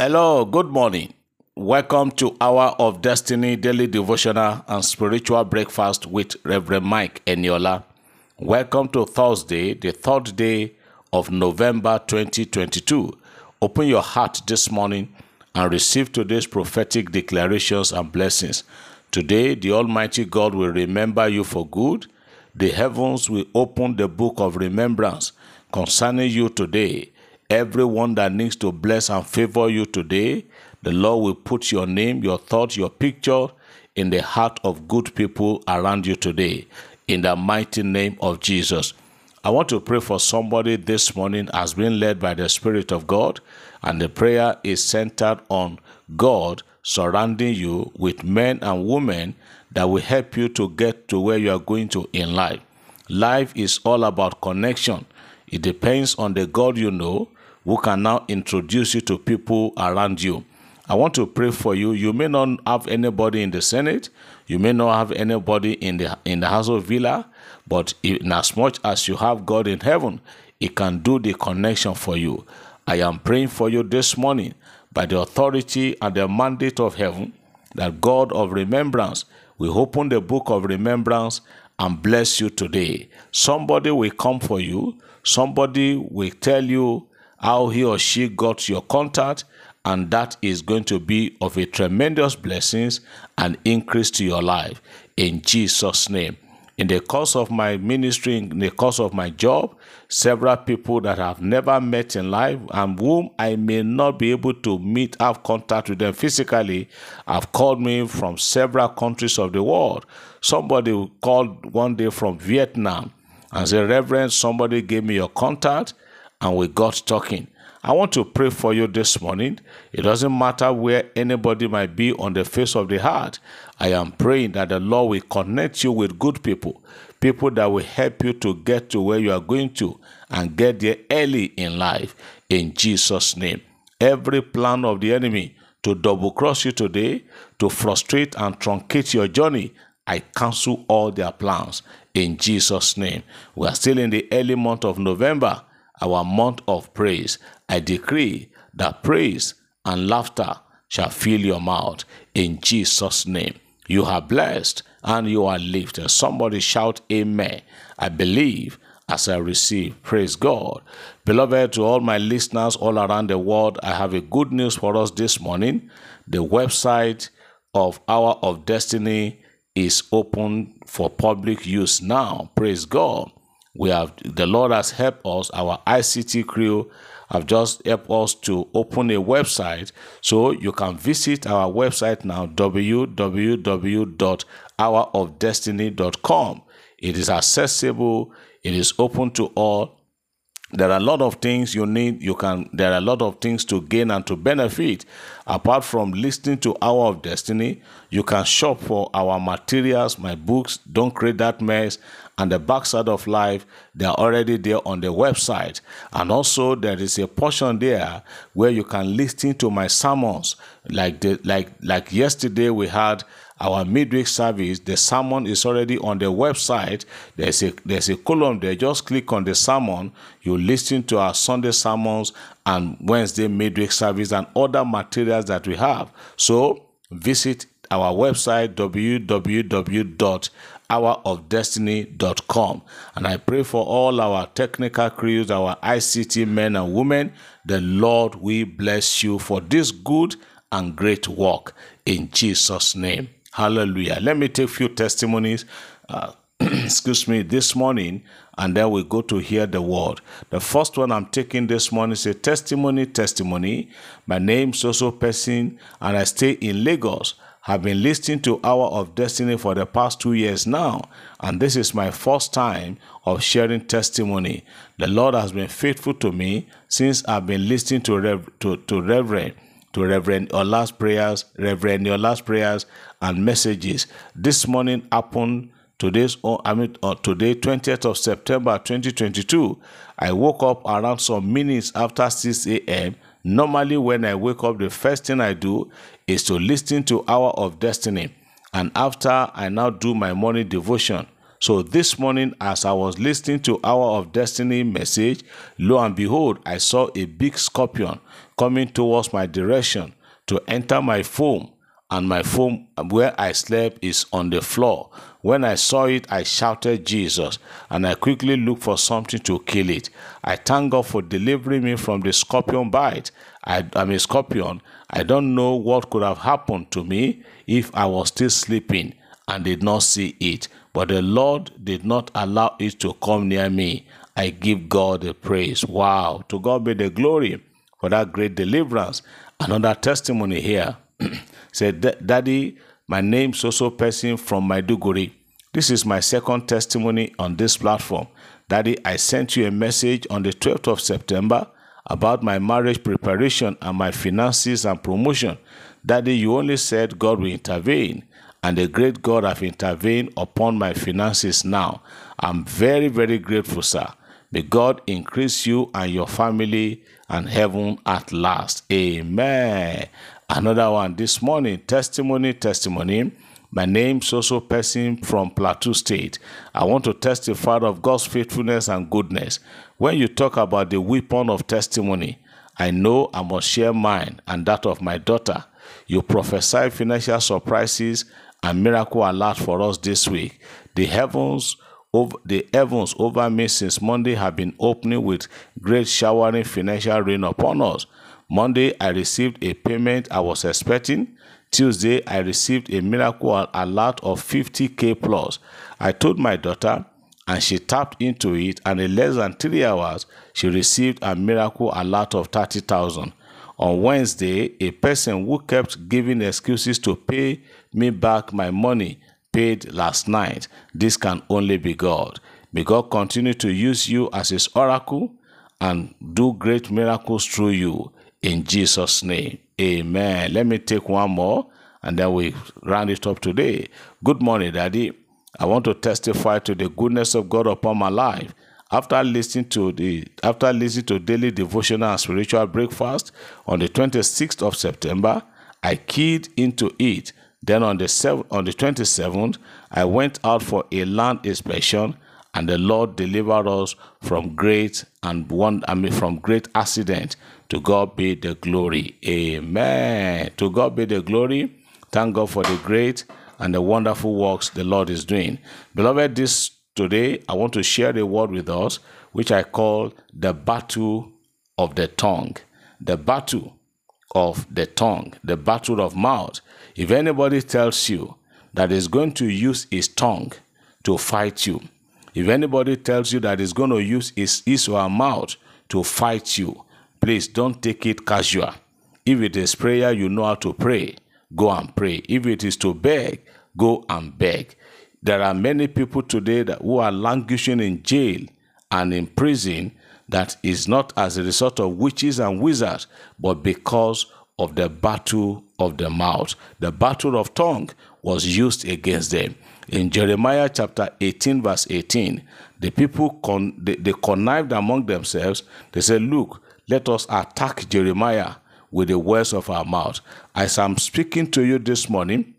Hello, good morning. Welcome to Hour of Destiny Daily Devotional and Spiritual Breakfast with Reverend Mike Eniola. Welcome to Thursday, the third day of November 2022. Open your heart this morning and receive today's prophetic declarations and blessings. Today, the Almighty God will remember you for good. The heavens will open the book of remembrance concerning you today. Everyone that needs to bless and favor you today, the Lord will put your name, your thought, your picture in the heart of good people around you today. In the mighty name of Jesus. I want to pray for somebody this morning as being led by the Spirit of God, and the prayer is centered on God surrounding you with men and women that will help you to get to where you are going to in life. Life is all about connection. It depends on the God you know who can now introduce you to people around you. I want to pray for you. You may not have anybody in the Senate, you may not have anybody in the in the house of villa, but in as much as you have God in heaven, He can do the connection for you. I am praying for you this morning by the authority and the mandate of heaven that God of remembrance will open the book of remembrance and bless you today. Somebody will come for you. Somebody will tell you how he or she got your contact, and that is going to be of a tremendous blessings and increase to your life in Jesus' name. In the course of my ministry, in the course of my job, several people that I've never met in life and whom I may not be able to meet, have contact with them physically, have called me from several countries of the world. Somebody called one day from Vietnam and said, Reverend, somebody gave me your contact and we got talking. I want to pray for you this morning. It doesn't matter where anybody might be on the face of the heart. I am praying that the Lord will connect you with good people, people that will help you to get to where you are going to and get there early in life in Jesus' name. Every plan of the enemy to double cross you today, to frustrate and truncate your journey, I cancel all their plans in Jesus' name. We are still in the early month of November our month of praise, I decree that praise and laughter shall fill your mouth in Jesus' name. You are blessed and you are lifted. Somebody shout, Amen. I believe as I receive. Praise God. Beloved, to all my listeners all around the world, I have a good news for us this morning. The website of Hour of Destiny is open for public use now. Praise God we have the Lord has helped us. Our ICT crew have just helped us to open a website, so you can visit our website now www.hourofdestiny.com. It is accessible. It is open to all there are a lot of things you need you can there are a lot of things to gain and to benefit apart from listening to hour of destiny you can shop for our materials my books don't create that mess and the backside of life they are already there on the website and also there is a portion there where you can listen to my sermons like the like like yesterday we had our midweek service, the sermon is already on the website. There's a there's a column there. Just click on the sermon. You listen to our Sunday sermons and Wednesday midweek service and other materials that we have. So visit our website www.hourofdestiny.com and I pray for all our technical crews, our ICT men and women. The Lord will bless you for this good and great work in Jesus' name. Hallelujah. Let me take a few testimonies. Uh, excuse me, this morning, and then we go to hear the word. The first one I'm taking this morning is a testimony. Testimony. My name is also Person, and I stay in Lagos. Have been listening to Hour of Destiny for the past two years now, and this is my first time of sharing testimony. The Lord has been faithful to me since I've been listening to Rev- to, to Reverend to Reverend Ola's prayers, Reverend Ola's prayers and messages. This morning happened today's I mean uh, today 20th of September 2022. I woke up around some minutes after 6 a.m. Normally, when I wake up, the first thing I do is to listen to Hour of Destiny. And after I now do my morning devotion. So this morning, as I was listening to Hour of Destiny message, lo and behold, I saw a big scorpion coming towards my direction to enter my foam, and my foam where I slept is on the floor. When I saw it, I shouted Jesus, and I quickly looked for something to kill it. I thank God for delivering me from the scorpion bite. I, am a scorpion. I don't know what could have happened to me if I was still sleeping and did not see it. But the Lord did not allow it to come near me. I give God the praise. Wow. To God be the glory for that great deliverance. Another testimony here said, Daddy, my name is also person from Maiduguri. This is my second testimony on this platform. Daddy, I sent you a message on the 12th of September about my marriage preparation and my finances and promotion. Daddy, you only said God will intervene, and the great God have intervened upon my finances now. I'm very, very grateful, sir. May God increase you and your family and heaven at last. Amen. Another one this morning testimony, testimony. My name is also person from Plateau State. I want to testify of God's faithfulness and goodness. When you talk about the weapon of testimony, I know I must share mine and that of my daughter. You prophesy financial surprises and miracle alert for us this week. The heavens over the heavens over me since Monday have been opening with great showering financial rain upon us. Monday, I received a payment I was expecting. Tuesday, I received a miracle alert of 50k plus. I told my daughter, and she tapped into it, and in less than three hours, she received a miracle alert of 30,000. On Wednesday, a person who kept giving excuses to pay me back my money paid last night. This can only be God. May God continue to use you as His oracle and do great miracles through you. In Jesus' name, amen. Let me take one more and then we round it up today. Good morning, Daddy. I want to testify to the goodness of God upon my life. After listening to the after listening to daily devotional and spiritual breakfast on the 26th of September, I keyed into it then on the 7th, on the 27th, I went out for a land inspection, and the Lord delivered us from great and one I mean from great accident. To God be the glory. Amen. To God be the glory. Thank God for the great and the wonderful works the Lord is doing. Beloved, this today I want to share the word with us, which I call the battle of the tongue. The battle of the tongue, the battle of mouth. If anybody tells you that is going to use his tongue to fight you, if anybody tells you that is going to use his, his or her mouth to fight you, please don't take it casual. If it is prayer, you know how to pray, go and pray. If it is to beg, go and beg. There are many people today that, who are languishing in jail and in prison that is not as a result of witches and wizards, but because of the battle of the mouth. The battle of tongue was used against them. In Jeremiah chapter 18, verse 18, the people con- they, they connived among themselves. They said, Look, let us attack Jeremiah with the words of our mouth. As I'm speaking to you this morning,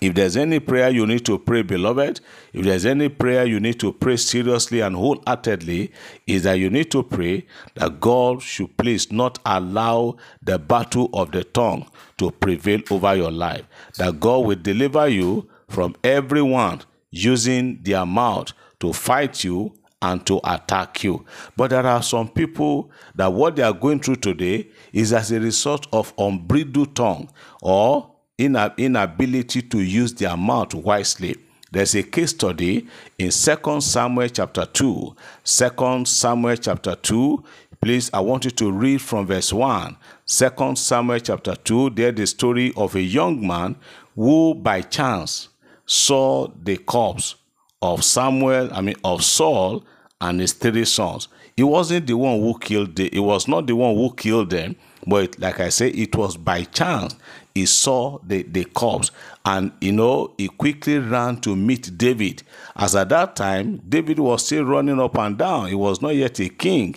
if there's any prayer you need to pray, beloved, if there's any prayer you need to pray seriously and wholeheartedly, is that you need to pray that God should please not allow the battle of the tongue to prevail over your life. That God will deliver you from everyone using their mouth to fight you and to attack you. But there are some people that what they are going through today is as a result of unbridled tongue or inability to use their mouth wisely. There's a case study in 2 Samuel chapter 2. 2 Samuel chapter 2. Please, I want you to read from verse 1. 2 Samuel chapter 2. There the story of a young man who by chance saw the corpse of Samuel, I mean of Saul and his three sons. He wasn't the one who killed the, it was not the one who killed them, but like I say, it was by chance he saw the, the corpse and you know he quickly ran to meet David. As at that time, David was still running up and down. He was not yet a king.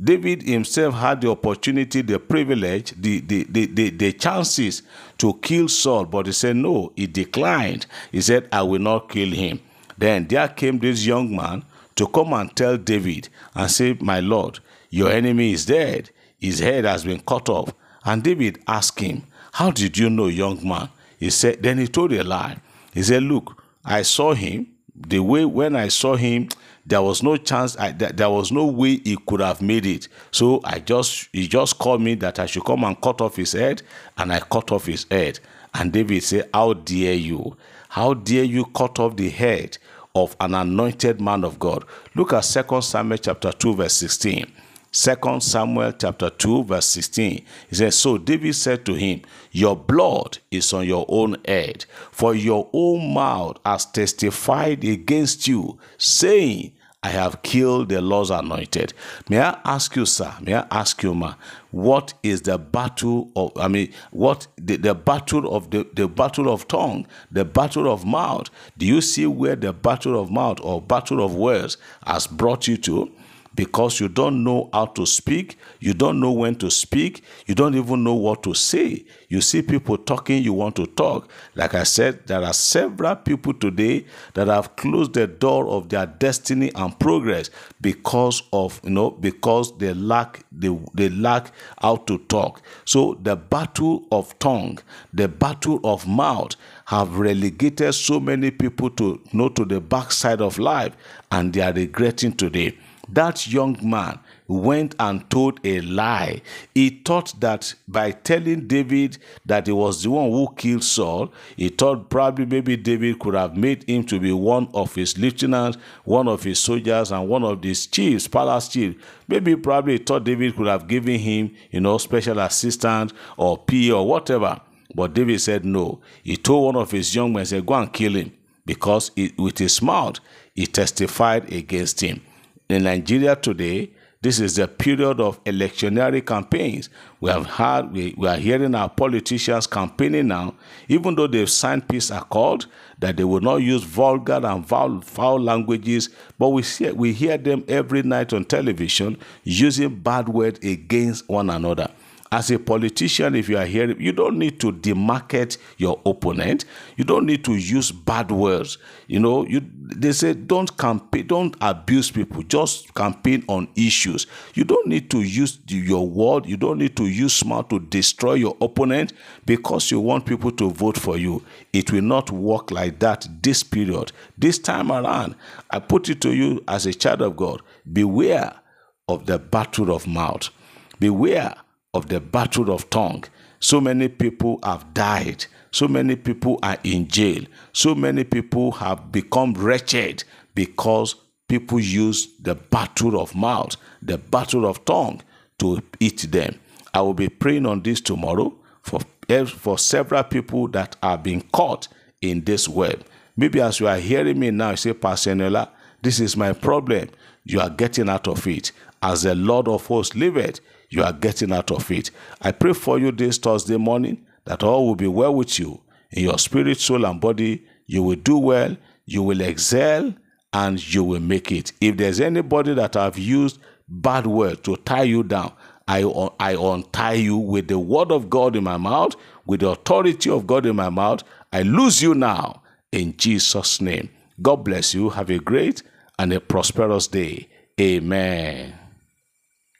David himself had the opportunity, the privilege, the, the, the, the, the chances to kill Saul, but he said no, he declined. He said, I will not kill him. Then there came this young man to come and tell David and say, My Lord, your enemy is dead. his head has been cut off. And David asked him, How did you know, young man? He said, Then he told a lie. He said, Look, I saw him. The way when I saw him, there was no chance I, there was no way he could have made it so i just he just called me that i should come and cut off his head and i cut off his head and david said how dare you how dare you cut off the head of an anointed man of god look at 2 samuel chapter 2 verse 16 2 Samuel chapter 2 verse 16. He says, So David said to him, Your blood is on your own head, for your own mouth has testified against you, saying, I have killed the Lord's anointed. May I ask you, sir? May I ask you, ma? What is the battle of? I mean, what the, the battle of the, the battle of tongue, the battle of mouth? Do you see where the battle of mouth or battle of words has brought you to? Because you don't know how to speak, you don't know when to speak, you don't even know what to say. You see people talking, you want to talk. Like I said, there are several people today that have closed the door of their destiny and progress because of, you know, because they lack they, they lack how to talk. So the battle of tongue, the battle of mouth have relegated so many people to you know to the backside of life and they are regretting today that young man went and told a lie. He thought that by telling David that he was the one who killed Saul, he thought probably maybe David could have made him to be one of his lieutenants, one of his soldiers, and one of his chiefs, palace chiefs. Maybe probably he thought David could have given him, you know, special assistant or P or whatever. But David said no. He told one of his young men, said, Go and kill him. Because it, with his mouth, he testified against him in Nigeria today, this is the period of electionary campaigns. We have had, we, we are hearing our politicians campaigning now, even though they've signed peace accord, that they will not use vulgar and foul, foul languages, but we, see, we hear them every night on television using bad words against one another. As a politician, if you are here, you don't need to demarket your opponent. You don't need to use bad words. You know, you they say don't campaign, don't abuse people. Just campaign on issues. You don't need to use your word. You don't need to use smart to destroy your opponent because you want people to vote for you. It will not work like that this period. This time around, I put it to you as a child of God. Beware of the battle of mouth. Beware of the battle of tongue. So many people have died. So many people are in jail. So many people have become wretched because people use the battle of mouth, the battle of tongue to eat them. I will be praying on this tomorrow for, for several people that are being caught in this web. Maybe as you are hearing me now, you say, Pastor this is my problem. You are getting out of it. As the Lord of hosts liveth, you are getting out of it. I pray for you this Thursday morning that all will be well with you in your spirit, soul, and body. You will do well, you will excel, and you will make it. If there's anybody that have used bad words to tie you down, I, I untie you with the word of God in my mouth, with the authority of God in my mouth. I lose you now in Jesus' name. God bless you. Have a great and a prosperous day. Amen.